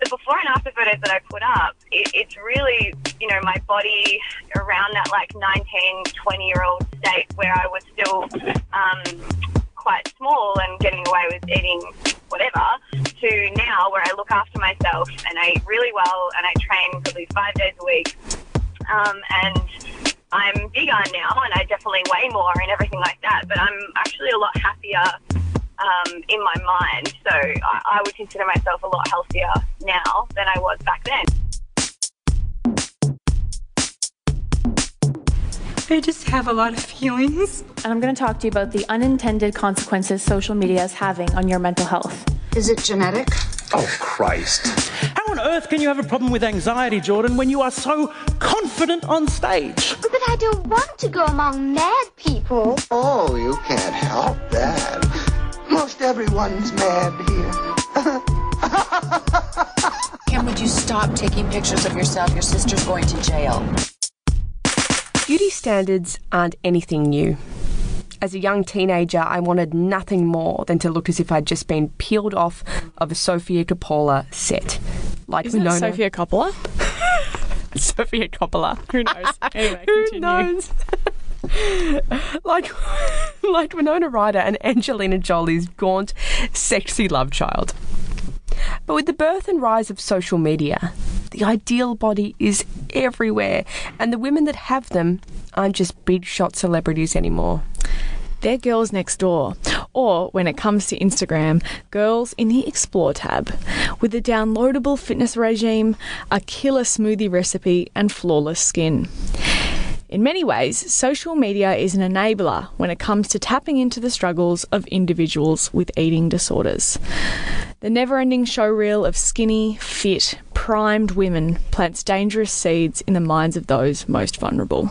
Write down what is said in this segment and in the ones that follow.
the before and after photos that I put up, it, it's really, you know, my body around that like 19, 20 year old state where I was still um, quite small and getting away with eating whatever, to now where I look after myself and I eat really well and I train probably five days a week. Um, and I'm bigger now and I definitely weigh more and everything like that, but I'm actually a lot happier um, in my mind. So I, I would consider myself a lot healthier now than I was back then. I just have a lot of feelings. And I'm going to talk to you about the unintended consequences social media is having on your mental health. Is it genetic? Oh, Christ. How on earth can you have a problem with anxiety, Jordan, when you are so confident on stage? But I don't want to go among mad people. Oh, you can't help that. Most everyone's mad here. Kim, would you stop taking pictures of yourself? Your sister's going to jail. Beauty standards aren't anything new. As a young teenager, I wanted nothing more than to look as if I'd just been peeled off of a Sofia Coppola set. Like Isn't Winona. it Sophia Coppola? Sofia Coppola. Who knows? Anyway, Who knows? like, like Winona Ryder and Angelina Jolie's gaunt, sexy love child. But with the birth and rise of social media, the ideal body is everywhere, and the women that have them aren't just big shot celebrities anymore. They're girls next door. Or, when it comes to Instagram, girls in the Explore tab with a downloadable fitness regime, a killer smoothie recipe, and flawless skin. In many ways, social media is an enabler when it comes to tapping into the struggles of individuals with eating disorders. The never ending showreel of skinny, fit, primed women plants dangerous seeds in the minds of those most vulnerable.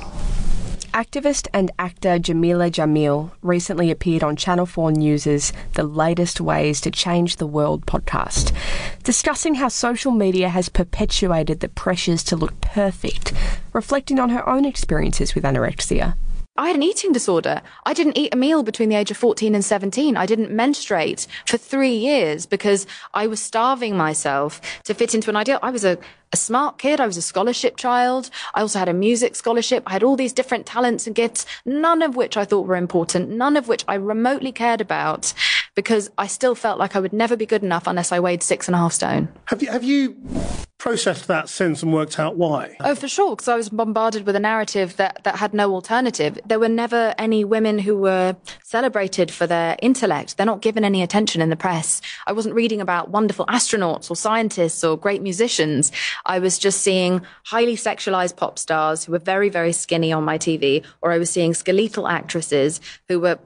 Activist and actor Jamila Jamil recently appeared on Channel 4 News' The Latest Ways to Change the World podcast, discussing how social media has perpetuated the pressures to look perfect, reflecting on her own experiences with anorexia. I had an eating disorder. I didn't eat a meal between the age of 14 and 17. I didn't menstruate for three years because I was starving myself to fit into an ideal. I was a, a smart kid. I was a scholarship child. I also had a music scholarship. I had all these different talents and gifts, none of which I thought were important, none of which I remotely cared about because I still felt like I would never be good enough unless I weighed six and a half stone. Have you have you processed that since and worked out why? Oh, for sure, because I was bombarded with a narrative that, that had no alternative. There were never any women who were celebrated for their intellect. They're not given any attention in the press. I wasn't reading about wonderful astronauts or scientists or great musicians. I was just seeing highly sexualized pop stars who were very, very skinny on my TV, or I was seeing skeletal actresses who were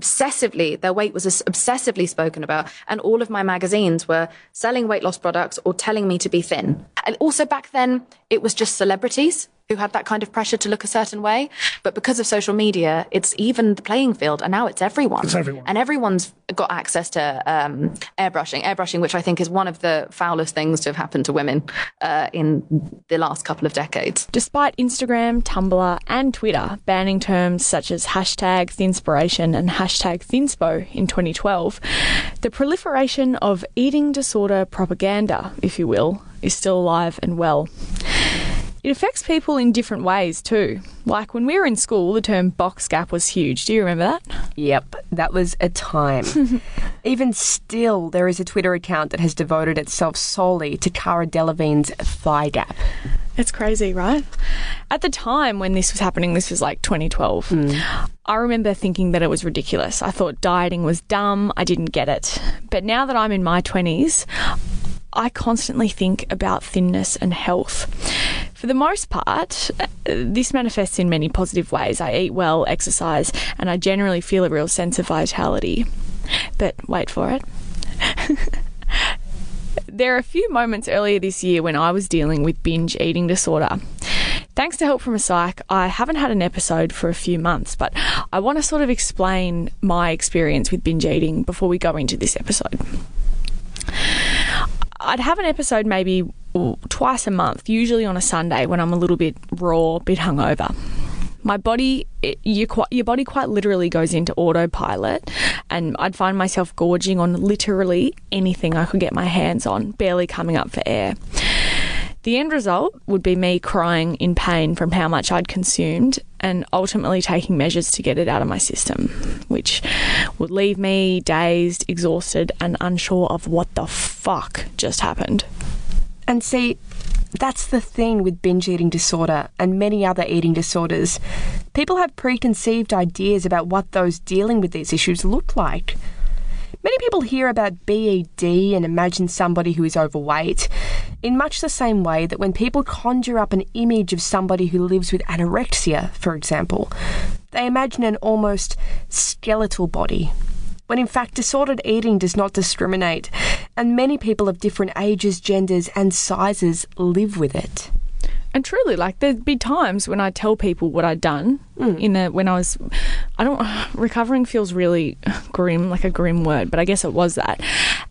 obsessively their weight was obsessively spoken about and all of my magazines were selling weight loss products or telling me to be thin. And also back then it was just celebrities who had that kind of pressure to look a certain way but because of social media it's even the playing field and now it's everyone It's everyone. and everyone's got access to um, airbrushing airbrushing which i think is one of the foulest things to have happened to women uh, in the last couple of decades Despite Instagram, Tumblr, and Twitter banning terms such as hashtag Thinspiration and hashtag Thinspo in 2012, the proliferation of eating disorder propaganda, if you will, is still alive and well. It affects people in different ways too. Like when we were in school, the term box gap was huge. Do you remember that? Yep, that was a time. Even still, there is a Twitter account that has devoted itself solely to Cara Delevingne's thigh gap. It's crazy, right? At the time when this was happening, this was like 2012, hmm. I remember thinking that it was ridiculous. I thought dieting was dumb, I didn't get it. But now that I'm in my 20s, I constantly think about thinness and health. For the most part, this manifests in many positive ways. I eat well, exercise, and I generally feel a real sense of vitality. But wait for it. There are a few moments earlier this year when I was dealing with binge eating disorder. Thanks to help from a psych, I haven't had an episode for a few months, but I want to sort of explain my experience with binge eating before we go into this episode. I'd have an episode maybe twice a month, usually on a Sunday when I'm a little bit raw, a bit hungover. My body, it, you, your body quite literally goes into autopilot, and I'd find myself gorging on literally anything I could get my hands on, barely coming up for air. The end result would be me crying in pain from how much I'd consumed and ultimately taking measures to get it out of my system, which would leave me dazed, exhausted, and unsure of what the fuck just happened. And see, that's the thing with binge eating disorder and many other eating disorders. People have preconceived ideas about what those dealing with these issues look like. Many people hear about BED and imagine somebody who is overweight in much the same way that when people conjure up an image of somebody who lives with anorexia, for example, they imagine an almost skeletal body. When in fact, disordered eating does not discriminate, and many people of different ages, genders, and sizes live with it. And truly, like there'd be times when I tell people what I'd done hmm. in the when I was, I don't recovering feels really grim, like a grim word, but I guess it was that.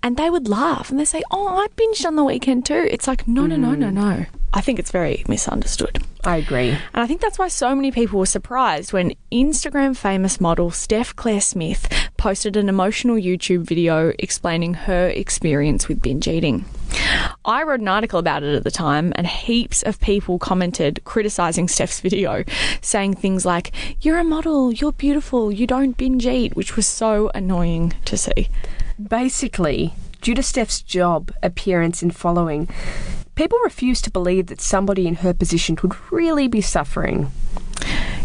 And they would laugh and they say, "Oh, I binged on the weekend too." It's like, no, no, no, no, mm. no. I think it's very misunderstood. I agree. And I think that's why so many people were surprised when Instagram famous model Steph Claire Smith posted an emotional YouTube video explaining her experience with binge eating. I wrote an article about it at the time, and heaps of people commented criticizing Steph's video, saying things like, You're a model, you're beautiful, you don't binge eat, which was so annoying to see. Basically, due to Steph's job, appearance, and following, people refused to believe that somebody in her position would really be suffering.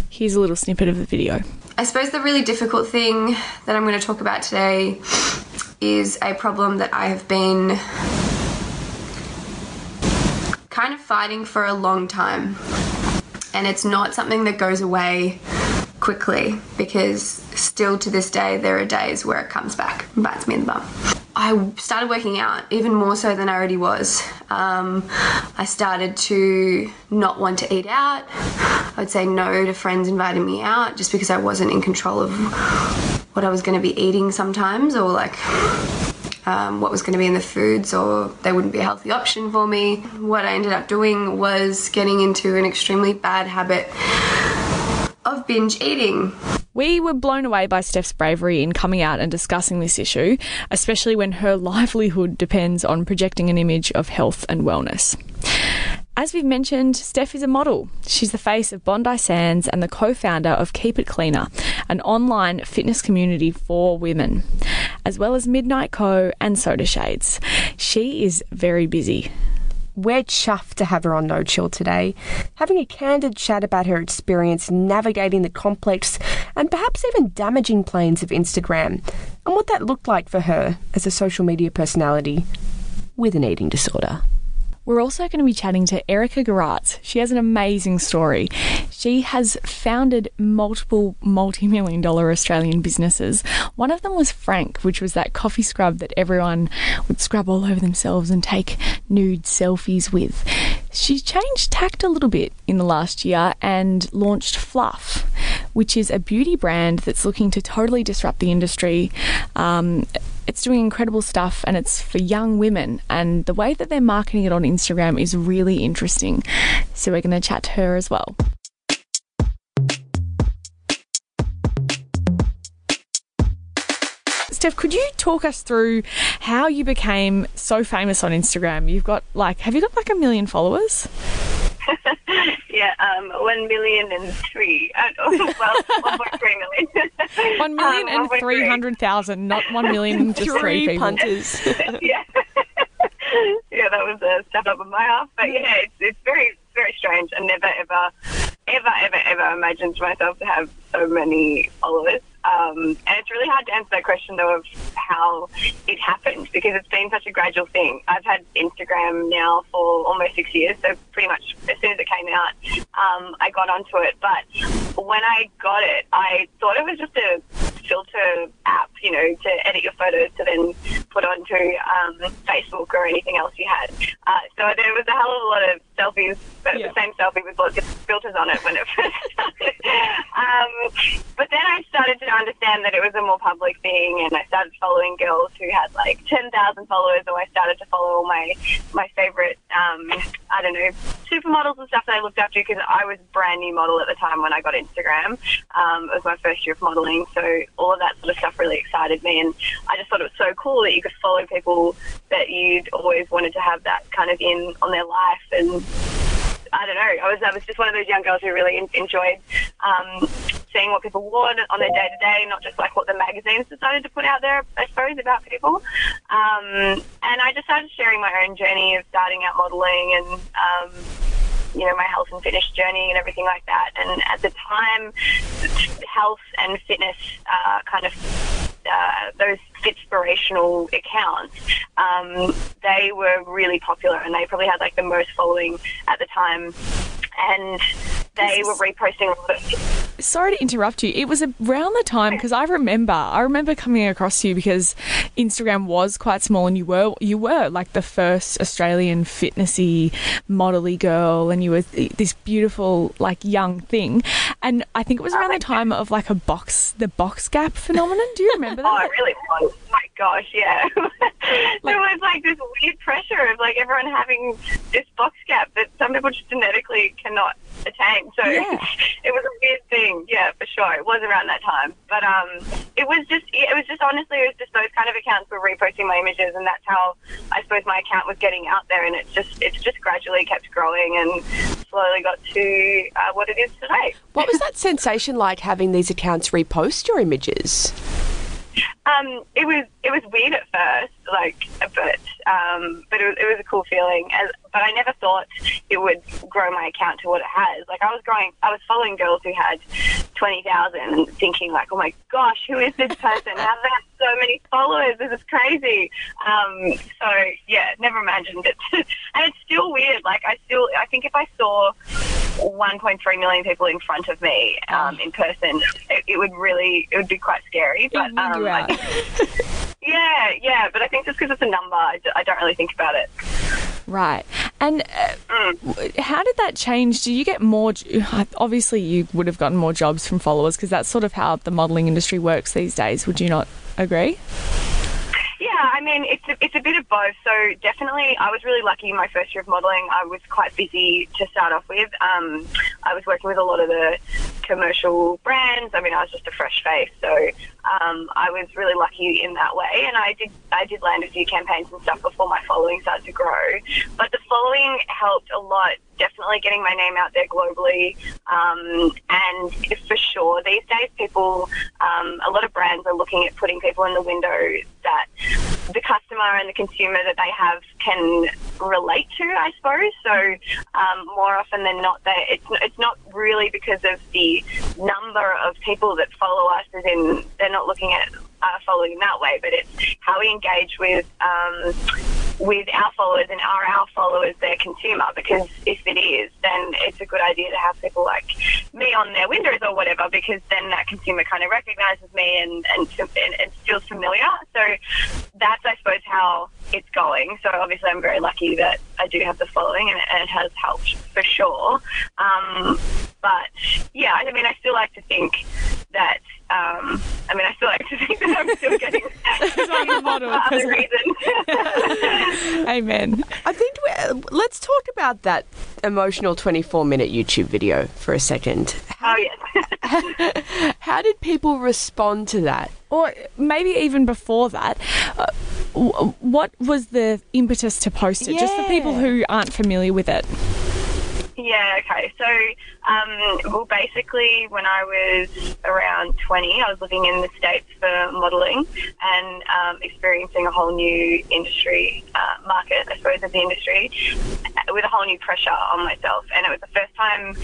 Here's a little snippet of the video. I suppose the really difficult thing that I'm going to talk about today is a problem that I have been kind of fighting for a long time. And it's not something that goes away quickly because still to this day there are days where it comes back and bites me in the bum. I started working out even more so than I already was. Um, I started to not want to eat out. I would say no to friends inviting me out just because I wasn't in control of what I was going to be eating sometimes or like um, what was going to be in the foods or they wouldn't be a healthy option for me. What I ended up doing was getting into an extremely bad habit of binge eating. We were blown away by Steph's bravery in coming out and discussing this issue, especially when her livelihood depends on projecting an image of health and wellness. As we've mentioned, Steph is a model. She's the face of Bondi Sands and the co founder of Keep It Cleaner, an online fitness community for women, as well as Midnight Co. and Soda Shades. She is very busy. We're chuffed to have her on No Chill today, having a candid chat about her experience navigating the complex and perhaps even damaging planes of Instagram and what that looked like for her as a social media personality with an eating disorder. We're also going to be chatting to Erika Geraerts. She has an amazing story. She has founded multiple multi million dollar Australian businesses. One of them was Frank, which was that coffee scrub that everyone would scrub all over themselves and take nude selfies with. She's changed tact a little bit in the last year and launched Fluff, which is a beauty brand that's looking to totally disrupt the industry. Um, it's doing incredible stuff and it's for young women. And the way that they're marketing it on Instagram is really interesting. So we're going to chat to her as well. Steph, could you talk us through how you became so famous on Instagram? You've got like, have you got like a million followers? yeah, um, one million and three. Uh, oh, well, one point three million. One million Um, and three hundred thousand, not one million and just three, people. punters. yeah. yeah, that was a step up on my half. But yeah, it's, it's very, very strange. I never, ever, ever, ever, ever imagined myself to have so many followers. Um, and it's really hard to answer that question, though, of how it happened because it's been such a gradual thing. I've had Instagram now for almost six years, so pretty much as soon as it came out, um, I got onto it. But when I got it, I thought it was just a filter app, you know, to edit your photos to then put onto um, Facebook or anything else you had. Uh, so there was a hell of a lot of selfies, but the same selfie with lots of filters on it when it first started. um, but then I started to understand that it was a more public thing, and I started following girls who had like 10,000 followers, or I started to follow all my my favorite, um, I don't know, supermodels and stuff that I looked up to because I was a brand new model at the time when I got Instagram. Um, it was my first year of modeling, so all of that sort of stuff really excited me, and I just thought it was so cool that you could follow people that you'd always wanted to have that kind of in on their life and. I don't know. I was I was just one of those young girls who really en- enjoyed um, seeing what people wore on their day to day, not just like what the magazines decided to put out there. I suppose about people. Um, and I just started sharing my own journey of starting out modeling and. Um, you know, my health and fitness journey and everything like that. And at the time, health and fitness uh, kind of uh, those inspirational accounts, um, they were really popular and they probably had like the most following at the time. And they were reposting a lot of Sorry to interrupt you. It was around the time because I remember. I remember coming across you because Instagram was quite small, and you were you were like the first Australian fitnessy, modelly girl, and you were this beautiful like young thing. And I think it was around the time of like a box, the box gap phenomenon. Do you remember that? Oh, it really was. Oh my gosh, yeah. there was like this weird pressure of like everyone having this box gap that some people just genetically cannot attain. So it was a weird thing. Yeah, for sure. It was around that time. But um, it was just, it was just honestly, it was just those kind of accounts were reposting my images, and that's how I suppose my account was getting out there. And it's just, it's just gradually kept growing and slowly got to uh, what it is today. What was that sensation like having these accounts repost your images? Um, it was it was weird at first, like, but um, but it was, it was a cool feeling. As, but I never thought it would grow my account to what it has. Like I was growing, I was following girls who had twenty thousand, and thinking like, oh my gosh, who is this person? How do they have so many followers? This is crazy. Um, so yeah, never imagined it, and it's still weird. Like I still, I think if I saw 1.3 million people in front of me um, in person, it, it would really, it would be quite scary. But um, I think, yeah, yeah. But I think just because it's a number, I don't really think about it. Right. And uh, w- how did that change? Do you get more? Obviously, you would have gotten more jobs from followers because that's sort of how the modelling industry works these days. Would you not agree? Yeah, I mean, it's a, it's a bit of both. So definitely, I was really lucky in my first year of modelling. I was quite busy to start off with. Um, I was working with a lot of the commercial brands. I mean, I was just a fresh face, so um, I was really lucky in that way. And I did I did land a few campaigns and stuff before my following started to grow. But the following helped a lot. Definitely getting my name out there globally, um, and for sure these days, people, um, a lot of brands are looking at putting people in the window that the customer and the consumer that they have can relate to, I suppose. So um, more often than not, they, it's it's not really because of the number of people that follow us, as in they're not looking at uh, following that way, but it's how we engage with. Um, with our followers and are our followers their consumer? Because if it is then it's a good idea to have people like me on their windows or whatever because then that consumer kind of recognizes me and and, and, feels familiar. So that's I suppose how it's going. So obviously I'm very lucky that I do have the following and, and it has helped for sure. Um, but yeah I mean I still like to think that um, I mean I still like to think that I'm still getting for other reasons Amen. I think we let's talk about that emotional 24 minute YouTube video for a second. Oh, yes. How did people respond to that? Or maybe even before that, uh, w- what was the impetus to post it? Just for people who aren't familiar with it. Yeah, okay. So, um, well, basically, when I was around 20, I was living in the States for modelling and um, experiencing a whole new industry, uh, market, I suppose, of the industry, uh, with a whole new pressure on myself. And it was the first time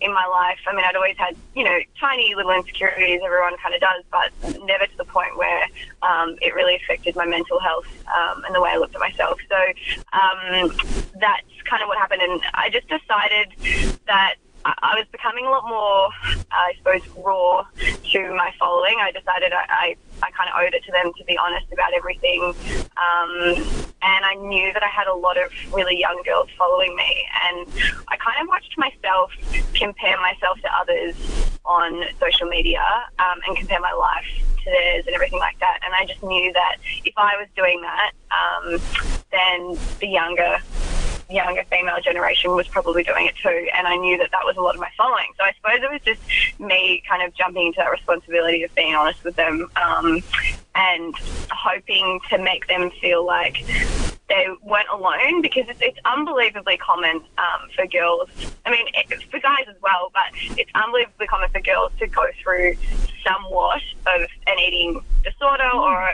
in my life, I mean, I'd always had, you know, tiny little insecurities, everyone kind of does, but never to the point where um, it really affected my mental health um, and the way I looked at myself. So um, that's kind of what happened. And I just decided that I I was becoming a lot more, I suppose, raw to my following. I decided I, I, I kind of owed it to them to be honest about everything. Um, and I knew that I had a lot of really young girls following me, and I kind of watched myself compare myself to others on social media um, and compare my life to theirs and everything like that. And I just knew that if I was doing that, um, then the younger younger female generation was probably doing it too, and I knew that that was a lot of my following. So I suppose it was just me kind of jumping into that responsibility of being honest with them um, and hoping to make them feel like they weren't alone because it's, it's unbelievably common um, for girls. I mean, for guys as well, but it's unbelievably common for girls to go through somewhat of an eating disorder hmm. or uh,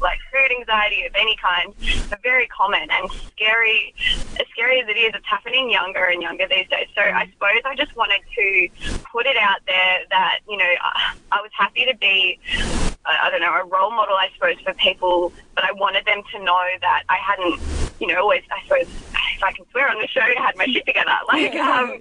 like food anxiety of any kind. They're very common and scary. As scary as it is, it's happening younger and younger these days. So I hmm. suppose I just wanted to put it out there that you know I, I was happy to be. I don't know, a role model, I suppose, for people, but I wanted them to know that I hadn't, you know, always, I suppose, if I can swear on the show, I had my shit together. Like, um,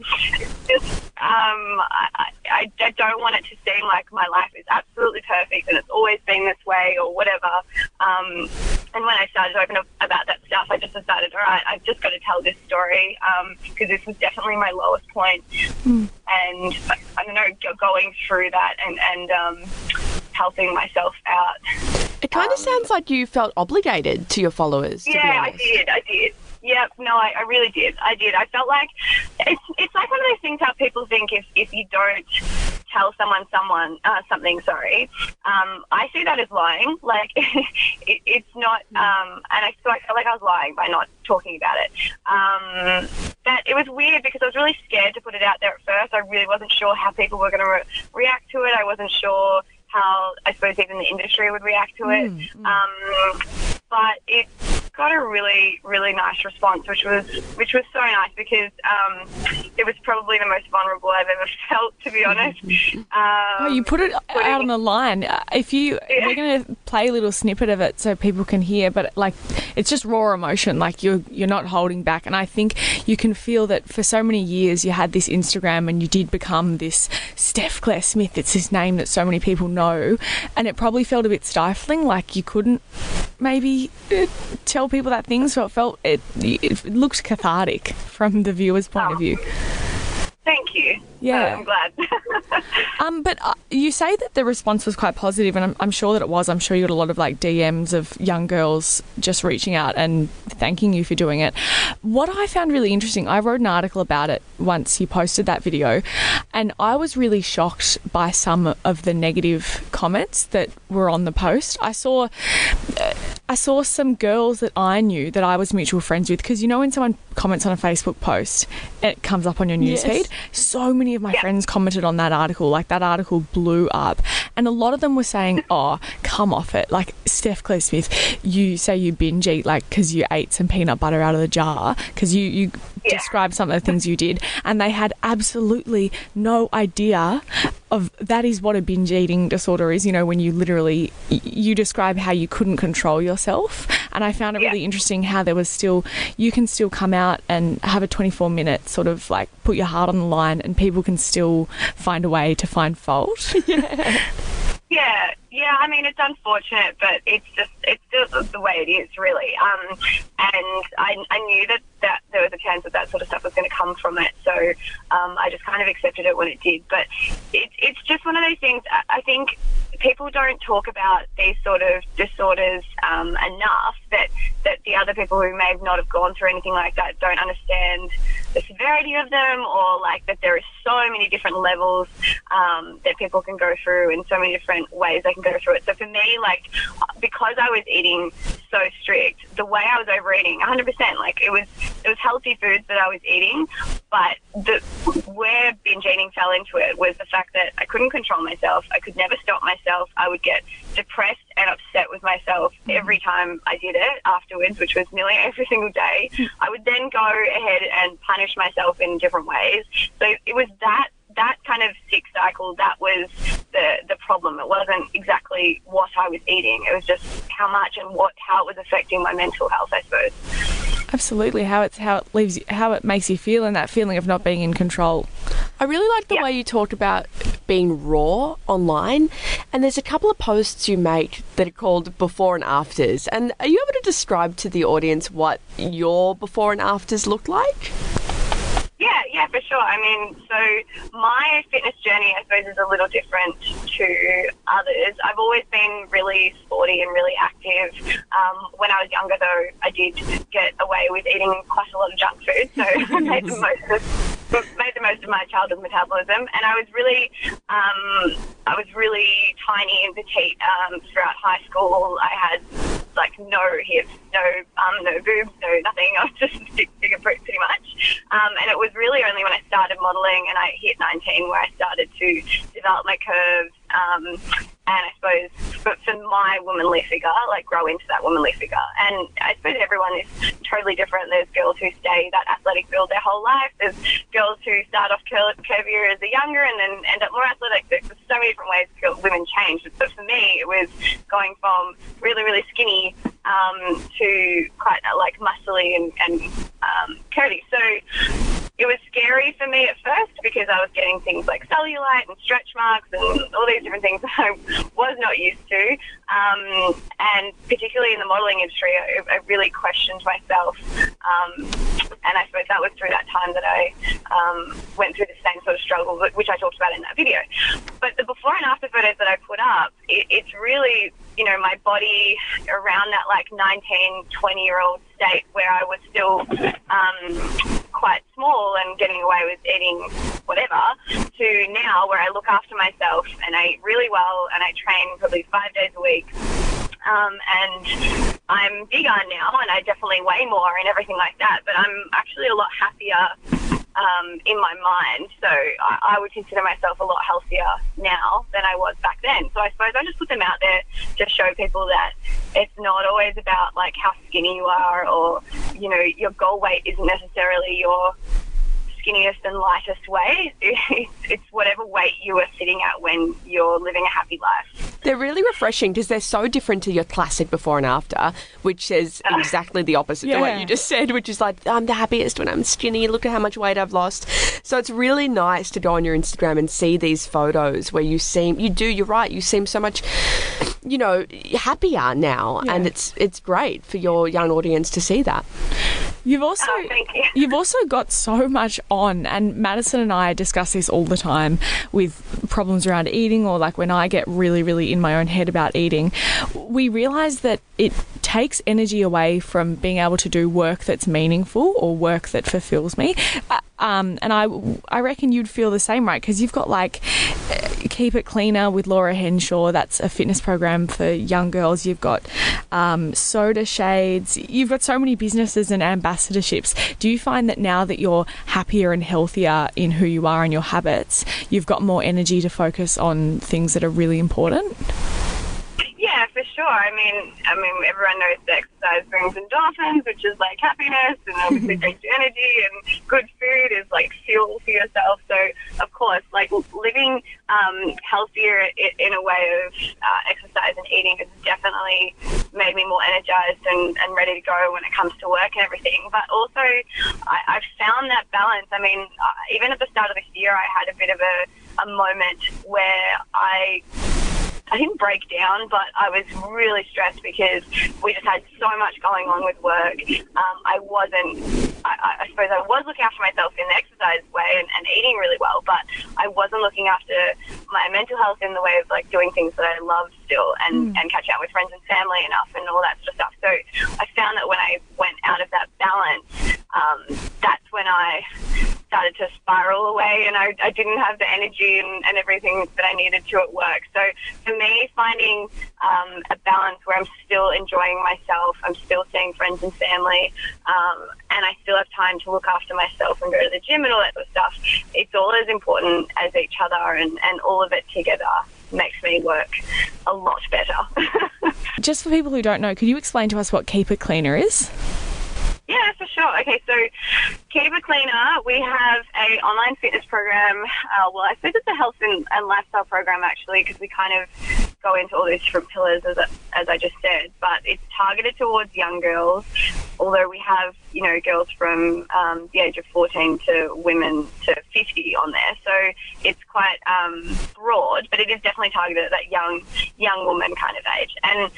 just, um, I, I, I don't want it to seem like my life is absolutely perfect and it's always been this way or whatever. Um, and when I started to open up about that stuff, I just decided, all right, I've just got to tell this story because this was definitely my lowest point. And I don't know, going through that and, and um, helping myself out. It kind of sounds like you felt obligated to your followers. To be Yeah, I did. I did. Yeah, no, I, I really did. I did. I felt like it's it's like one of those things how people think if if you don't tell someone someone uh, something, sorry, um, I see that as lying. Like it, it's not, um, and I so I felt like I was lying by not talking about it. Um, that it was weird because I was really scared to put it out there at first. I really wasn't sure how people were going to re- react to it. I wasn't sure how I suppose even the industry would react to it. Um, but it got a really, really nice response, which was which was so nice because um, it was probably the most vulnerable I've ever felt, to be honest. Um, Oh, you put it out on the line. Uh, If you, we're going to play a little snippet of it so people can hear, but like, it's just raw emotion. Like you're you're not holding back, and I think you can feel that for so many years you had this Instagram, and you did become this Steph Claire Smith. It's his name that so many people know, and it probably felt a bit stifling. Like you couldn't maybe uh, tell people that thing, so it felt it, it looked cathartic from the viewer's point of view. Thank you. Yeah. Uh, I'm glad. Um, but uh, you say that the response was quite positive, and I'm, I'm sure that it was. I'm sure you got a lot of like DMs of young girls just reaching out and thanking you for doing it. What I found really interesting, I wrote an article about it once you posted that video, and I was really shocked by some of the negative comments that were on the post. I saw. Uh, I saw some girls that I knew that I was mutual friends with because you know when someone comments on a Facebook post, it comes up on your Yes. newsfeed. So many of my friends commented on that article. Like that article blew up, and a lot of them were saying, "Oh, come off it." Like Steph Claire Smith, you say you binge eat like because you ate some peanut butter out of the jar because you you described some of the things you did, and they had absolutely no idea of that is what a binge eating disorder is. You know, when you literally you describe how you couldn't control yourself, and I found it really interesting how there was still you can still come out and have a 24 minute sort of like put your heart on the line, and people can still find a way to find fault. Yeah, yeah. Yeah. I mean, it's unfortunate, but it's just it's just the way it is, really. Um, and I, I knew that, that there was a chance that that sort of stuff was going to come from it, so um, I just kind of accepted it when it did. But it, it's just one of those things. I- I think people don't talk about these sort of disorders um, enough that that the other people who may not have gone through anything like that don't understand the severity of them or like that there are so many different levels um, that people can go through and so many different ways they can go through it. So for me, like because I was eating so strict, the way I was overeating, 100%, like it was it was healthy foods that I was eating, but the where binge eating fell into it was the fact that I couldn't control myself. I could never stop myself. I would get depressed and upset with myself every time I did it afterwards, which was nearly every single day. I would then go ahead and punish myself in different ways. So it was that that kind of sick cycle that was the the problem. It wasn't exactly what I was eating. It was just how much and what how it was affecting my mental health, I suppose. Absolutely, how it's how it leaves you, how it makes you feel, and that feeling of not being in control. I really like the way you talked about being raw online, And there's a couple of posts you make that are called before and afters. And are you able to describe to the audience what your before and afters look like? Yeah, yeah, for sure. I mean, so my fitness journey, I suppose, is a little different to others. I've always been really sporty and really active. Um, when I was younger, though, I did get away with eating quite a lot of junk food, so I made the most of made the most of my childhood metabolism, and I was really, um, I was really tiny and petite um, throughout high school. I had like no hips, no um, no boobs, no nothing. I was just a bigger pretty much. Um, and it was really only when I started modelling and I hit 19 where I started to develop my curves um, and I suppose but for my womanly figure, like grow into that womanly figure. And I suppose everyone is totally different. There's girls who stay that athletic build their whole life. There's girls who start off cur- curvier as a younger and then end up more athletic. There's so many different ways women change. But for me, it was going from really, really skinny um, to quite like muscly and, and um, curvy. So it was scary for me at first because I was getting things like cellulite and stretch marks and all these different things I was not used to. Um, and particularly in the modelling industry, I, I really questioned myself. Um, and I suppose that was through that time that I um, went through the same sort of struggle, which I talked about in that video. But the before and after photos that I put up, it, it's really you know, my body around that like 19, 20 year old state where I was still um, quite small and getting away with eating whatever to now where I look after myself and I eat really well and I train probably five days a week. Um, and I'm bigger now and I definitely weigh more and everything like that, but I'm actually a lot happier um, in my mind. So I, I, would consider myself a lot healthier now than I was back then. So I suppose I just put them out there to show people that it's not always about like how skinny you are or, you know, your goal weight isn't necessarily your skinniest and lightest way. It's whatever weight you are sitting at when you're living a happy life. They're really refreshing because they're so different to your classic before and after, which says uh, exactly the opposite yeah. to what you just said, which is like, I'm the happiest when I'm skinny. Look at how much weight I've lost. So it's really nice to go on your Instagram and see these photos where you seem, you do, you're right, you seem so much, you know, happier now. Yeah. And it's, it's great for your young audience to see that. You've also oh, you. you've also got so much on, and Madison and I discuss this all the time with problems around eating, or like when I get really, really in my own head about eating. We realise that it takes energy away from being able to do work that's meaningful or work that fulfills me. Uh, um, and I, I reckon you'd feel the same, right? Because you've got like Keep It Cleaner with Laura Henshaw. That's a fitness program for young girls. You've got um, Soda Shades. You've got so many businesses and ambassadorships. Do you find that now that you're happier and healthier in who you are and your habits, you've got more energy to focus on things that are really important? Yeah, for sure. I mean, I mean, everyone knows that exercise brings endorphins, which is like happiness, and obviously brings you energy. And good food is like fuel for yourself. So, of course, like living um, healthier in a way of uh, exercise and eating has definitely made me more energized and, and ready to go when it comes to work and everything. But also, I, I've found that balance. I mean, uh, even at the start of this year, I had a bit of a a moment where I I didn't break down, but I was really stressed because we just had so much going on with work. Um, I wasn't, I, I, suppose I was looking after myself in the exercise way and, and eating really well, but I wasn't looking after my mental health in the way of like doing things that I love still and, mm. and catch out with friends and family enough and all that sort of stuff. So I found that when I went out of that balance, um, that's when I started to spiral away and I, I didn't have the energy and, and, everything that I needed to at work. So for me, finding um, a balance where I'm still enjoying myself, I'm still seeing friends and family, um, and I still have time to look after myself and go to the gym and all that sort of stuff, it's all as important as each other and, and all of it together makes me work a lot better. Just for people who don't know, could you explain to us what Keep It Cleaner is? Yeah, for sure. Okay, so It Cleaner, we have a online fitness program. Uh, well, I suppose it's a health and, and lifestyle program actually, because we kind of go into all these different pillars as, as I just said. But it's targeted towards young girls, although we have you know girls from um, the age of 14 to women to 50 on there. So it's quite um, broad, but it is definitely targeted at that young young woman kind of age. And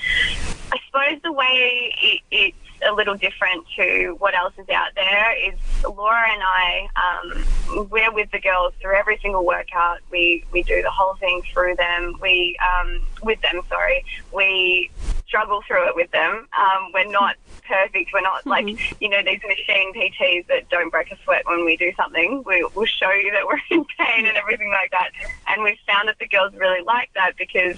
I suppose the way it, it's a little different to what else is out there is Laura and I, um, we're with the girls through every single workout. We, we do the whole thing through them. We, um, with them, sorry. We struggle through it with them. Um, we're not perfect. We're not like, you know, these machine PTs that don't break a sweat when we do something. We, will show you that we're in pain and everything like that. And we've found that the girls really like that because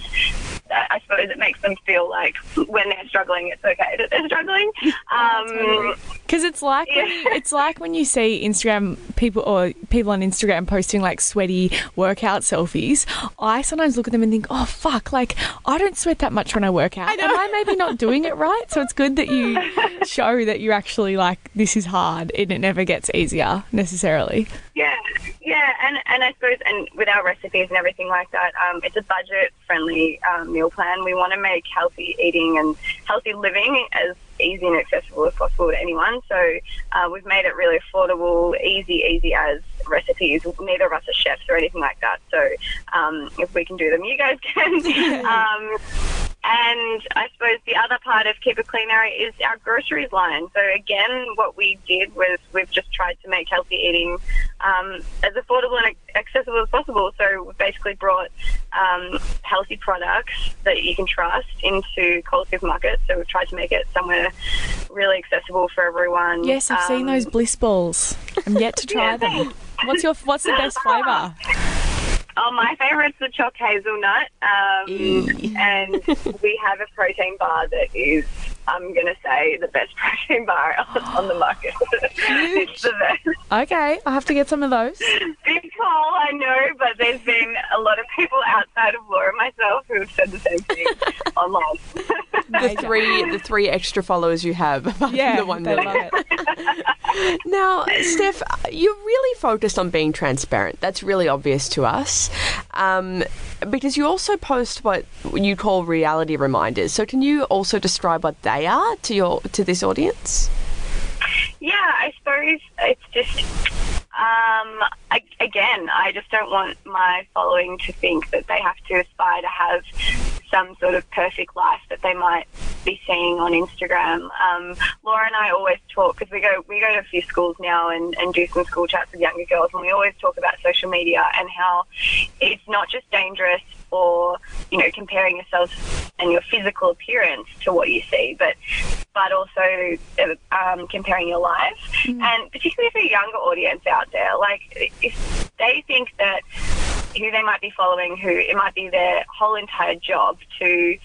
I suppose it makes them feel like when they're struggling, it's okay that they're struggling. Um, Because it's like when you, it's like when you see Instagram people or people on Instagram posting like sweaty workout selfies. I sometimes look at them and think, oh fuck, like I don't sweat that much when I work out. Am I maybe not doing it right? So it's good that you show that you're actually like this is hard and it never gets easier necessarily. Yeah, yeah, and and I suppose and with our recipes and everything like that, um, it's a budget friendly um, meal plan. We want to make healthy eating and healthy living as easy and accessible as possible to anyone. So uh, we've made it really affordable, easy, easy as recipes. Neither of us are chefs or anything like that. So um, if we can do them, you guys can. and I suppose the other part of Keep It Cleaner is our groceries line. So again, what we did was we've just tried to make healthy eating um, as affordable and accessible as possible. So we've basically brought um, healthy products that you can trust into Coles supermarkets. So we've tried to make it somewhere really accessible for everyone. Yes, I've seen Um, those bliss balls. I'm yet to try Yeah, them. What's your What's the best flavour? Oh, my favourite's the choc hazelnut. Um, and we have a protein bar that is, I'm going to say, the best protein bar on, on the market. it's the best. Okay, I have to get some of those. Big call, I know, but there's been a lot of people outside of Laura and myself who have said the same thing online. The three, the three extra followers you have, Yeah, the one they million. love it. Now, Steph, you're really focused on being transparent. That's really obvious to us. Um, because you also post what you call reality reminders. So, can you also describe what they are to your to this audience? Yeah, I suppose it's just, um, I, again, I just don't want my following to think that they have to aspire to have some sort of perfect life that they might be seeing on Instagram. Um, Laura and I always talk because we go we go to a few schools now and, and do some school chats with younger girls, and we always talk about social media and how it's not just dangerous or you know comparing yourself and your physical appearance to what you see, but but also uh, um, comparing your life, and particularly for a younger audience out there, like if they think that who they might be following, who it might be their whole entire job to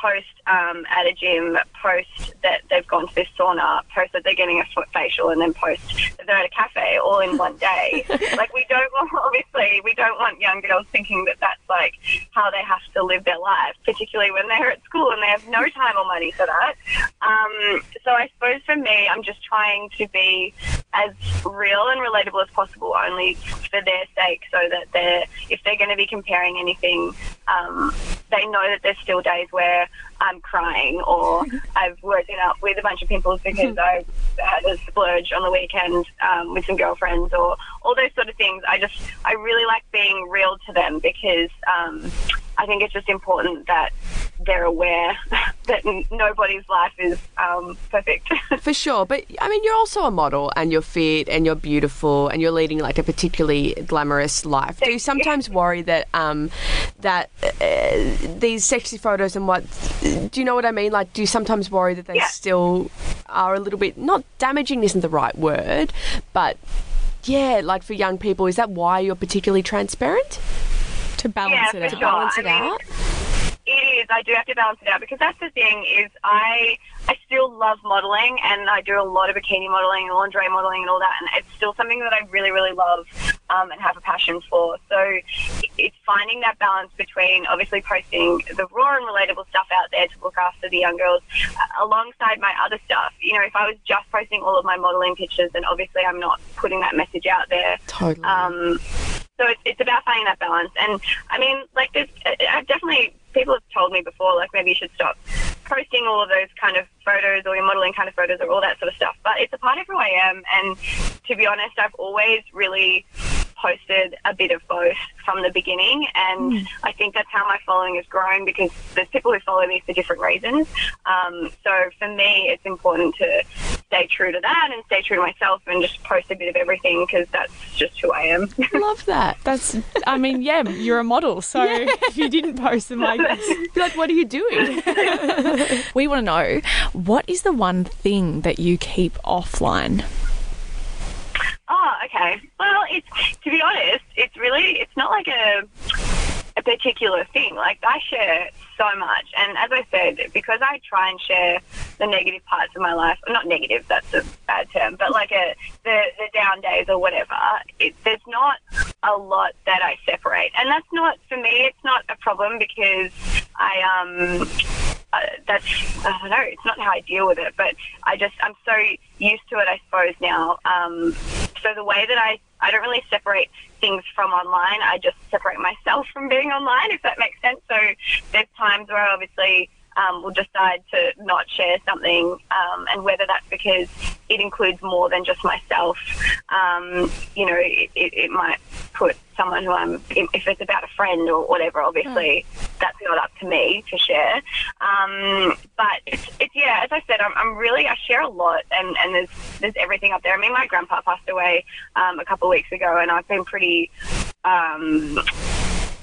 post um, at a gym, post that they've gone to this sauna, post that they're getting a foot facial, and then post that they're at a cafe all in one day. like we don't want, obviously, we don't want young girls thinking that that's like how they have to live their life, particularly when they're at school and they have no time or money for that. Um, so I suppose for me, I'm just trying to be as real and relatable as possible, only for their sake, so that they're if they're going to be comparing anything, um, they know that there's still days where I'm crying or I've woken up with a bunch of pimples because I had a splurge on the weekend um, with some girlfriends or all those sort of things. I just I really like being real to them because um, I think it's just important that they're aware that nobody's life is um, perfect. For sure, but I mean, you're also a model, and you're fit, and you're beautiful, and you're leading like a particularly glamorous life. Do you sometimes worry that um, that uh, these sexy photos and what? Do you know what I mean? Like, do you sometimes worry that they still are a little bit not damaging? Isn't the right word, but yeah, like for young people, is that why you're particularly transparent? To balance Yeah, it for out. sure. balance I it mean, out. It is. I do have to balance it out because that's the thing is I I still love modeling and I do a lot of bikini modeling and lingerie modeling and all that and it's still something that I really really love um, and have a passion for. So it's finding that balance between obviously posting the raw and relatable stuff out there to look after the young girls uh, alongside my other stuff. You know, if I was just posting all of my modeling pictures, then obviously I'm not putting that message out there. Totally. Um, so it's, it's about finding that balance. And I mean, like, there's, I've definitely, people have told me before, like, maybe you should stop posting all of those kind of photos or your modeling kind of photos or all that sort of stuff. But it's a part of who I am. And to be honest, I've always really posted a bit of both from the beginning. And I think that's how my following has grown because there's people who follow me for different reasons. Um, so for me, it's important to stay true to that and stay true to myself and just post a bit of everything because that's just who I am. Love that. That's, I mean, yeah, you're a model, so if you didn't post them like, Be like, what are you doing? we want to know what is the one thing that you keep offline? Oh, okay. Well, it's to be honest, it's really it's not like a a particular thing. Like I share so much, and as I said, because I try and share the negative parts of my life, not negative, that's a bad term, but like a the the down days or whatever. It, there's not a lot that I separate, and that's not for me. It's not a problem because I um uh, that's I don't know. It's not how I deal with it, but I just I'm so used to it. I suppose now. Um, so the way that I I don't really separate things from online. I just separate myself from being online, if that makes sense. So there's times where obviously um, will decide to not share something, um, and whether that's because it includes more than just myself. Um, you know, it, it, it might put someone who I'm, if it's about a friend or whatever, obviously that's not up to me to share. Um, but it's, it's, yeah, as I said, I'm, I'm really, I share a lot and, and there's, there's everything up there. I mean, my grandpa passed away um, a couple of weeks ago and I've been pretty, um,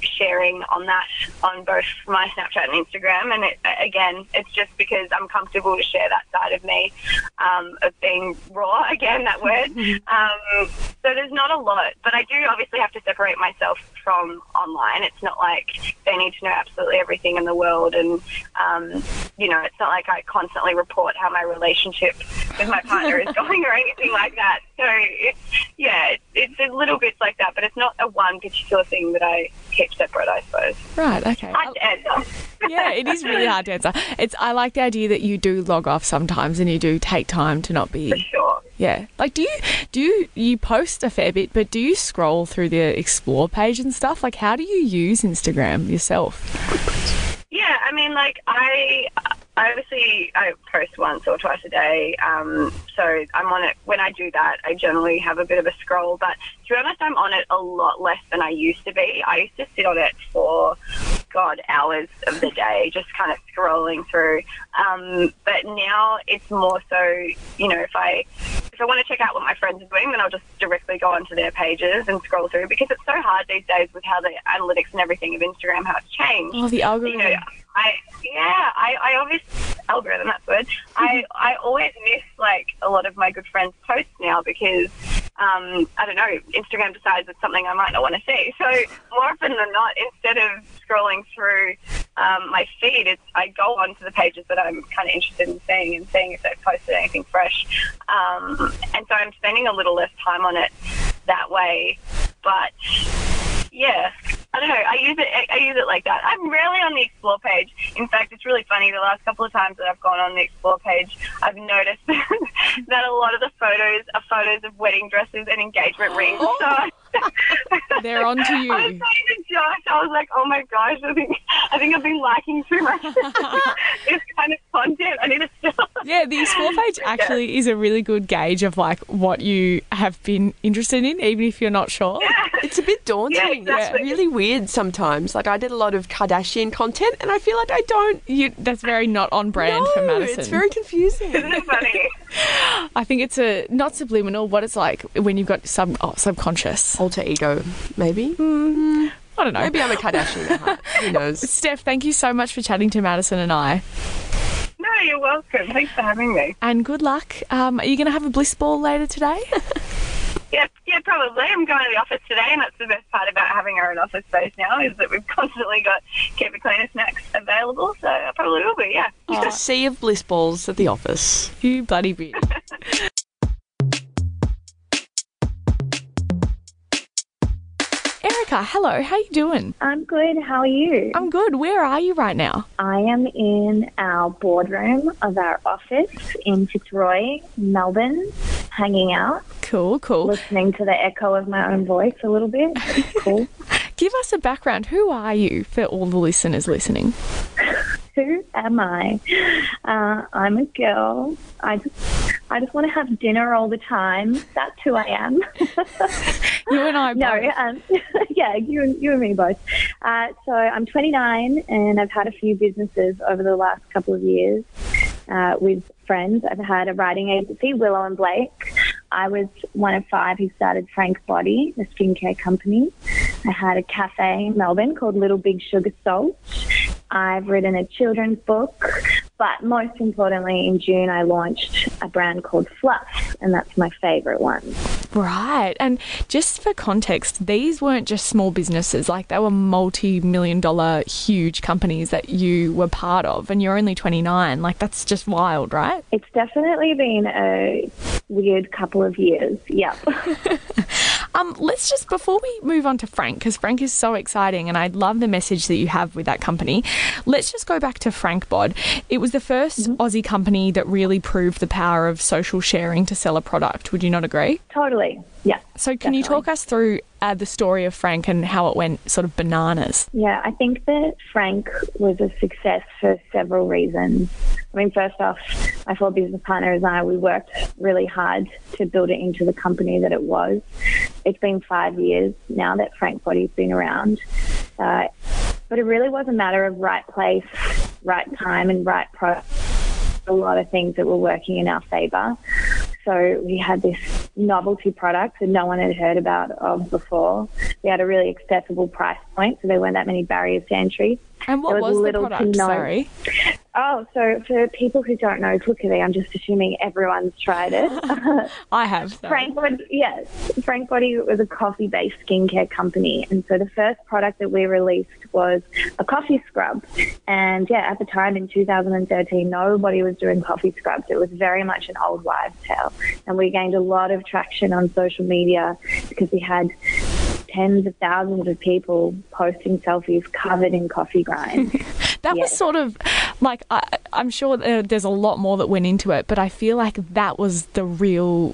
sharing on that on both my Snapchat and Instagram. And it, again, it's just because I'm comfortable to share that side of me um, of being raw. Again, that word. Um, so there's not a lot, but I do obviously have to separate myself from online. It's not like they need to know absolutely everything in the world, and um, you know, it's not like I constantly report how my relationship with my partner is going or anything like that. So it's yeah, it's, it's a little bits like that, but it's not a one particular thing that I keep separate, I suppose. Right. Okay. Hard to answer. yeah, it is really hard to answer. It's I like the idea that you do log off sometimes and you do take time to not be. For sure. Yeah. Like, do you do you, you post a fair bit, but do you scroll through the explore page and stuff? Like, how do you use Instagram yourself? Yeah, I mean, like I, I obviously I post once or twice a day. Um, so I'm on it when I do that. I generally have a bit of a scroll, but to be honest, I'm on it a lot less than I used to be. I used to sit on it for God hours of the day, just kind of scrolling through. Um, but now it's more so, you know, if I if I want to check out what my friends are doing, then I'll just directly go onto their pages and scroll through because it's so hard these days with how the analytics and everything of Instagram how it's changed. Oh, the algorithm. You know, I yeah, I, I obviously algorithm that's the word. I I always miss like a lot of my good friends' posts now because um, I don't know, Instagram decides it's something I might not want to see. So more often than not, instead of scrolling through um, my feed, it's I go onto the pages that I'm kind of interested in seeing and seeing if they've posted anything fresh. Um, and so I'm spending a little less time on it that way. But yeah, I don't know. I use it. I use it like that. I'm rarely on the explore page. In fact, it's really funny. The last couple of times that I've gone on the explore page, I've noticed that a lot of the photos are photos of wedding dresses and engagement rings. Oh. So They're on to I was you. to Josh, I was like, "Oh my gosh, I think I think I've been liking too much this kind of content. I need to stop." Yeah, the explore page actually is a really good gauge of like what you have been interested in, even if you're not sure. It's a bit daunting. Yeah, exactly. It's really weird sometimes. Like I did a lot of Kardashian content, and I feel like I don't. You, that's very not on brand for No, Madison. it's very confusing. Isn't it funny? I think it's a not subliminal. What it's like when you've got sub oh, subconscious. Alter ego, maybe. I don't know. Maybe I'm a Kardashian at heart. Who knows? Steph, thank you so much for chatting to Madison and I. No, you're welcome. Thanks for having me. And good luck. Um, are you going to have a bliss ball later today? Yeah, yeah, probably. I'm going to the office today, and that's the best part about having our own office space now is that we've constantly got keep it cleaner snacks available. So I probably will be. Yeah. Just a sea of bliss balls at the office. you bloody bitch. Monica, hello. How you doing? I'm good. How are you? I'm good. Where are you right now? I am in our boardroom of our office in Fitzroy, Melbourne, hanging out. Cool, cool. Listening to the echo of my own voice a little bit. It's cool. Give us a background. Who are you for all the listeners listening? Who am I? Uh, I'm a girl. I just, I just want to have dinner all the time. That's who I am. you and I no, both. um, yeah, you, and- you and me both. Uh, so I'm 29 and I've had a few businesses over the last couple of years uh, with friends. I've had a writing agency, Willow and Blake. I was one of five who started Frank Body, the skincare company. I had a cafe in Melbourne called Little Big Sugar Salt. I've written a children's book, but most importantly, in June, I launched a brand called Fluff, and that's my favorite one. Right. And just for context, these weren't just small businesses, like they were multi million dollar huge companies that you were part of, and you're only 29. Like, that's just wild, right? It's definitely been a weird couple of years. Yep. Um, let's just before we move on to Frank, because Frank is so exciting, and I love the message that you have with that company. Let's just go back to Frank Bod. It was the 1st Aussie company that really proved the power of social sharing to sell a product. Would you not agree? Totally. Yeah. So, can you talk us through uh, the story of Frank and how it went sort of bananas? Yeah, I think that Frank was a success for several reasons. I mean, first off, my four business partners and I, we worked really hard to build it into the company that it was. It's been five years now that Frank Body's been around. Uh, but it really was a matter of right place, right time, and right product. A lot of things that were working in our favour. So we had this novelty product that no one had heard about of before. We had a really accessible price point, so there weren't that many barriers to entry. And what There was, the product? Sorry. Oh, so for people who don't know, look. I'm just assuming everyone's tried it. I have. Frank Body, yes, Frank Body was a coffee-based skincare company, and so the first product that we released was a coffee scrub. And yeah, at the time in 2013, nobody was doing coffee scrubs. It was very much an old wives' tale, and we gained a lot of traction on social media because we had tens of thousands of people posting selfies covered in coffee grinds. That was sort of like I, I'm sure there's a lot more that went into it, but I feel like that was the real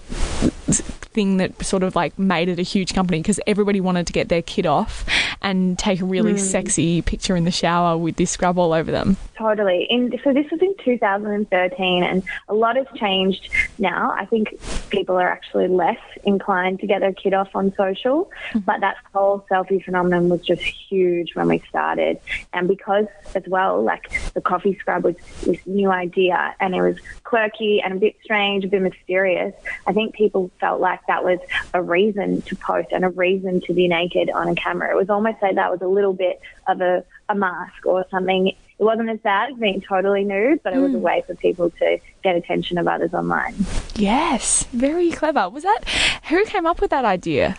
thing that sort of like made it a huge company because everybody wanted to get their kid off and take a really Mm. sexy picture in the shower with this scrub all over them. Totally. In, so this was in 2013, and a lot has changed now. I think people are actually less inclined to get their kid off on social, mm-hmm. but that whole selfie phenomenon was just huge when we started. And because, as well, like the coffee scrub was this new idea, and it was quirky and a bit strange, a bit mysterious. I think people felt like that was a reason to post and a reason to be naked on a camera. It was almost like that was a little bit of a, a mask or something. It wasn't as bad as being totally nude, but it was a Mm. way for people to get attention of others online. Yes, very clever. Was that who came up with that idea?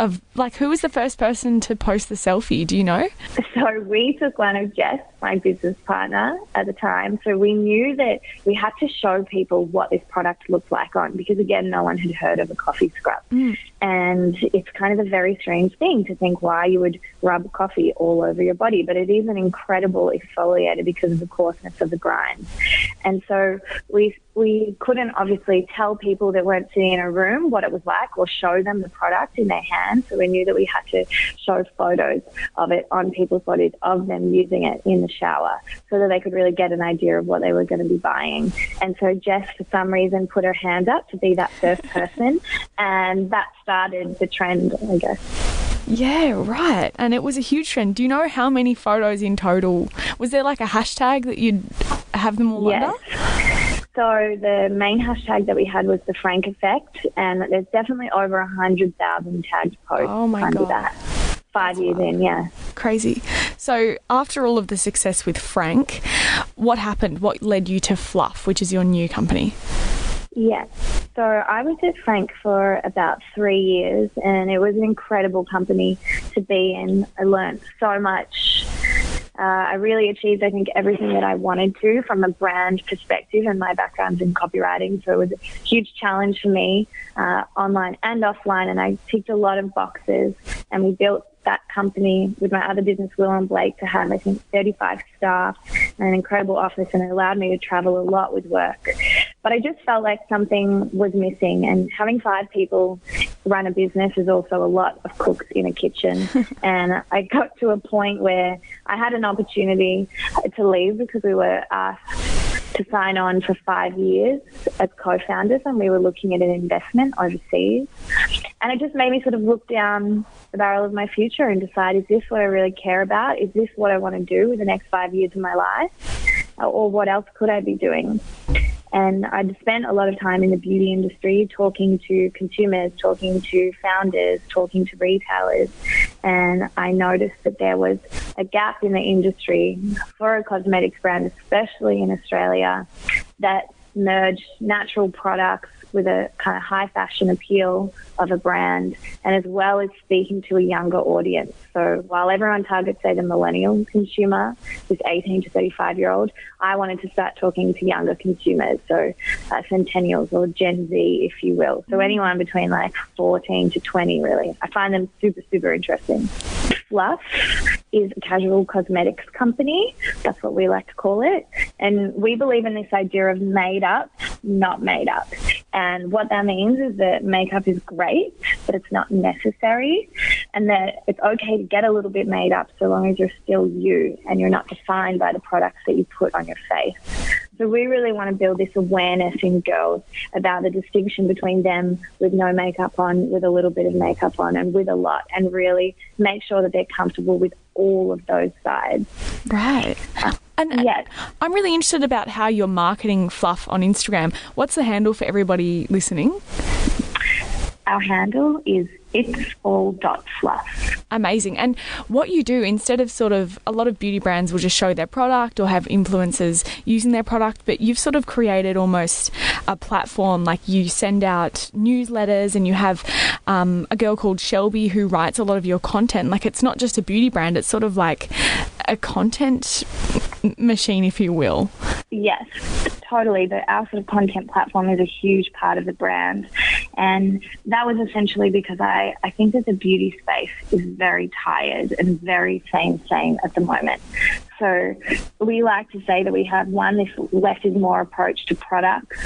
Of like, who was the first person to post the selfie? Do you know? So we took one of Jess, my business partner at the time. So we knew that we had to show people what this product looked like on because again, no one had heard of a coffee scrub. And it's kind of a very strange thing to think why you would rub coffee all over your body, but it is an incredible exfoliator because of the coarseness of the grind. And so we we couldn't obviously tell people that weren't sitting in a room what it was like or show them the product in their hands. So we knew that we had to show photos of it on people's bodies of them using it in the shower so that they could really get an idea of what they were going to be buying. And so Jess, for some reason, put her hand up to be that first person, and that started the trend, I guess. Yeah, right. And it was a huge trend. Do you know how many photos in total? Was there like a hashtag that you'd have them all Yes. under? So the main hashtag that we had was the Frank effect, and there's definitely over a hundred thousand tagged posts Oh my under God. that. Five years in, yeah. Crazy. So, after all of the success with Frank, what happened? What led you to Fluff, which is your new company? Yes. So I was at Frank for about three years, and it was an incredible company to be in. I learned so much. Uh, I really achieved, I think, everything that I wanted to from a brand perspective, and my background's in copywriting, so it was a huge challenge for me, uh, online and offline, and I ticked a lot of boxes, and we built that company with my other business, Will and Blake, to have, I think, 35 staff and an incredible office, and it allowed me to travel a lot with work. But I just felt like something was missing, and having five people run a business is also a lot of cooks in a kitchen. and I got to a point where I had an opportunity to leave because we were asked to sign on for five years as co-founders and we were looking at an investment overseas. And it just made me sort of look down the barrel of my future and decide, is this what I really care about? Is this what I want to do with the next five years of my life? Or what else could I be doing? And I'd spent a lot of time in the beauty industry talking to consumers, talking to founders, talking to retailers. And I noticed that there was a gap in the industry for a cosmetics brand, especially in Australia, that merged natural products with a kind of high fashion appeal of a brand and as well as speaking to a younger audience. So while everyone targets, say, the millennial consumer, this 18 to 35 year old, I wanted to start talking to younger consumers, so uh, centennials or Gen Z, if you will. So anyone between like 14 to 20, really. I find them super, super interesting. Fluff is a casual cosmetics company. That's what we like to call it. And we believe in this idea of made up, not made up. And what that means is that makeup is great, but it's not necessary. And that it's okay to get a little bit made up so long as you're still you and you're not defined by the products that you put on your face. So we really want to build this awareness in girls about the distinction between them with no makeup on, with a little bit of makeup on, and with a lot, and really make sure that they're comfortable with all of those sides. Right. And uh, yes. I'm really interested about how you're marketing fluff on Instagram. What's the handle for everybody listening? Our handle is it's all dot fluff. Amazing. And what you do instead of sort of a lot of beauty brands will just show their product or have influencers using their product, but you've sort of created almost a platform like you send out newsletters and you have um, a girl called Shelby who writes a lot of your content. Like it's not just a beauty brand, it's sort of like a content machine, if you will. Yes, totally. The, our sort of content platform is a huge part of the brand. And that was essentially because I, I think that the beauty space is very tired and very same, same at the moment. So we like to say that we have one, this less is more approach to products,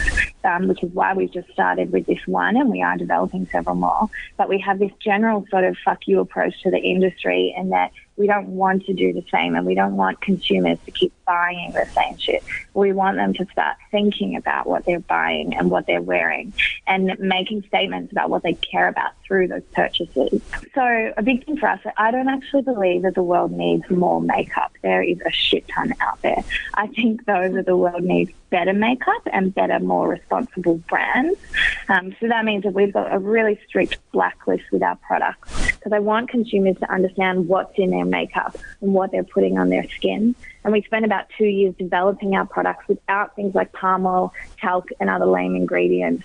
um, which is why we've just started with this one and we are developing several more. But we have this general sort of fuck you approach to the industry and that we don't want to do the same and we don't want consumers to keep buying the same shit. We want them to start thinking about what they're buying and what they're wearing and making statements about what they care about through those purchases. So a big thing for us, I don't actually believe that the world needs more makeup. There is a shit ton out there. I think though that the world needs better makeup and better, more responsible brands. Um, so that means that we've got a really strict blacklist with our products because I want consumers to understand what's in their makeup and what they're putting on their skin. And we spent about two years developing our products without things like palm oil, talc, and other lame ingredients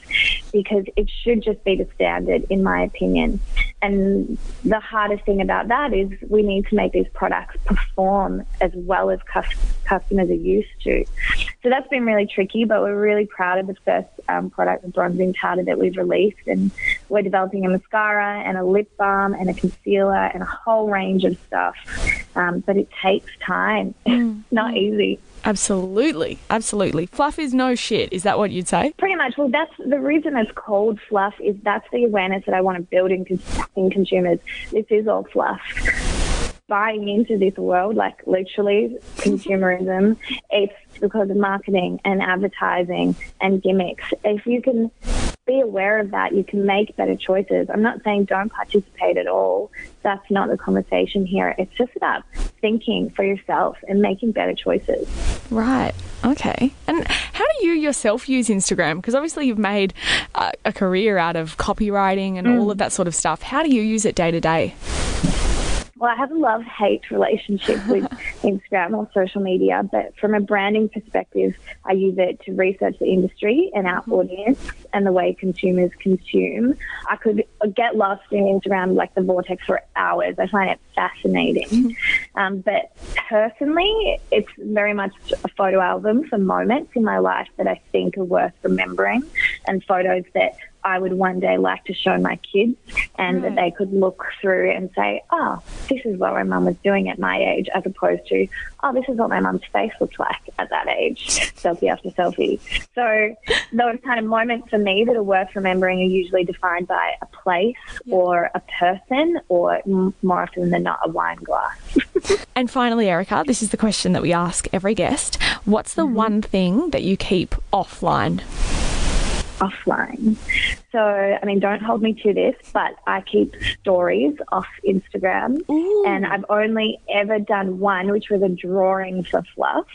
because it should just be the standard, in my opinion. And the hardest thing about that is we need to make these products perform as well as customers are used to. So that's been really tricky, but we're really proud of the first um, product, the bronzing powder that we've released. And we're developing a mascara and a lip balm and a concealer and a whole range of stuff. Um, but it takes time. Mm. Not easy. Absolutely, absolutely. Fluff is no shit. Is that what you'd say? Pretty much. Well, that's the reason it's called fluff. Is that's the awareness that I want to build in, in consumers. This is all fluff buying into this world, like literally consumerism, it's because of marketing and advertising and gimmicks. If you can be aware of that, you can make better choices. I'm not saying don't participate at all. That's not the conversation here. It's just about thinking for yourself and making better choices. Right. Okay. And how do you yourself use Instagram? Because obviously you've made a, a, career out of copywriting and mm. all of that sort of stuff. How do you use it day to day? Well, I have a love hate relationship with Instagram or social media, but from a branding perspective, I use it to research the industry and our mm-hmm. audience and the way consumers consume. I could get lost in Instagram like the vortex for hours. I find it fascinating. Mm-hmm. Um, but personally, it's very much a photo album for moments in my life that I think are worth remembering and photos that I would one day like to show my kids and that they could look through and say, oh, this is what my mum was doing at my age, as opposed to, oh, this is what my mum's face looked like at that age, selfie after selfie. So those kind of moments for me that are worth remembering are usually defined by a place or a person or m- more often than not a wine glass. And finally, Erika, this is the question that we ask every guest. What's the mm-hmm. one thing that you keep offline? Offline. So, I mean, don't hold me to this, but I keep stories off Instagram. And I've only ever done one, which was a drawing for fluff.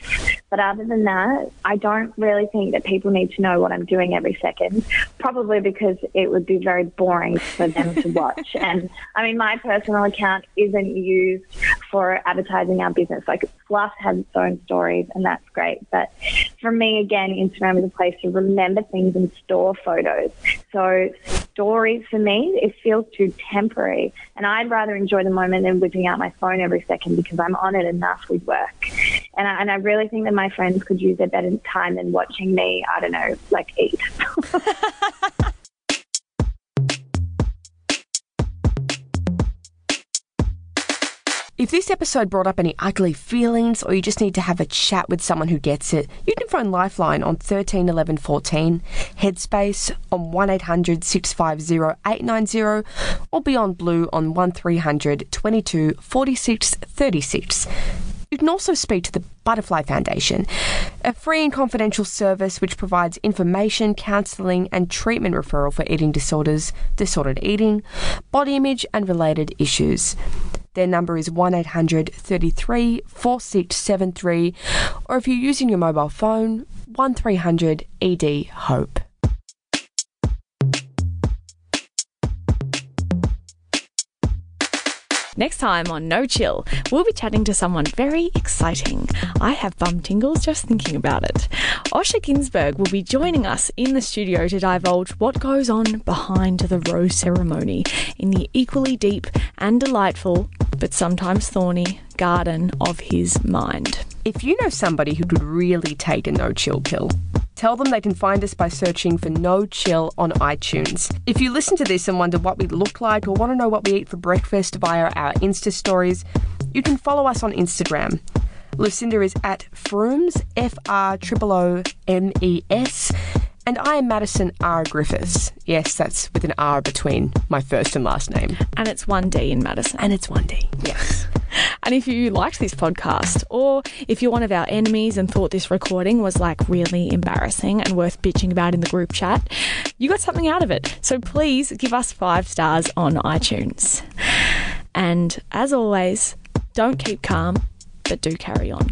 But other than that, I don't really think that people need to know what I'm doing every second, probably because it would be very boring for them to watch. and I mean, my personal account isn't used for advertising our business. Like, Fluff has its own stories, and that's great. But for me, again, Instagram is a place to remember things and store photos. So stories for me, it feels too temporary. And I'd rather enjoy the moment than whipping out my phone every second because I'm on it enough with work. And I, and I really think that my friends could use a better time than watching me, I don't know, like eat. If this episode brought up any ugly feelings or you just need to have a chat with someone who gets it, you can phone Lifeline on 13 11 14, Headspace on 1800 650 890, or Beyond Blue on 1300 22 46 36. You can also speak to the Butterfly Foundation, a free and confidential service which provides information, counselling, and treatment referral for eating disorders, disordered eating, body image, and related issues. Their number is 1800 33 4673, or if you're using your mobile phone, 1300 ED HOPE. Next time on No Chill, we'll be chatting to someone very exciting. I have bum tingles just thinking about it. Osher Günsberg will be joining us in the studio to divulge what goes on behind the rose ceremony in the equally deep and delightful, but sometimes thorny, garden of his mind. If you know somebody who could really take a no chill pill, tell them they can find us by searching for No Chill on iTunes. If you listen to this and wonder what we look like or want to know what we eat for breakfast via our Insta stories, you can follow us on Instagram. Lucinda is at Froomes, F R O O M E S, and I am Madison R. Griffiths. Yes, that's with an R between my first and last name. And it's 1D in Madison. And it's 1D, yes. And if you liked this podcast, or if you're one of our enemies and thought this recording was like really embarrassing and worth bitching about in the group chat, you got something out of it. So please give us five stars on iTunes. And as always, don't keep calm, but do carry on.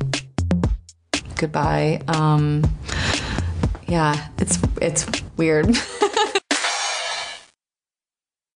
Goodbye. Um, yeah, it's it's weird.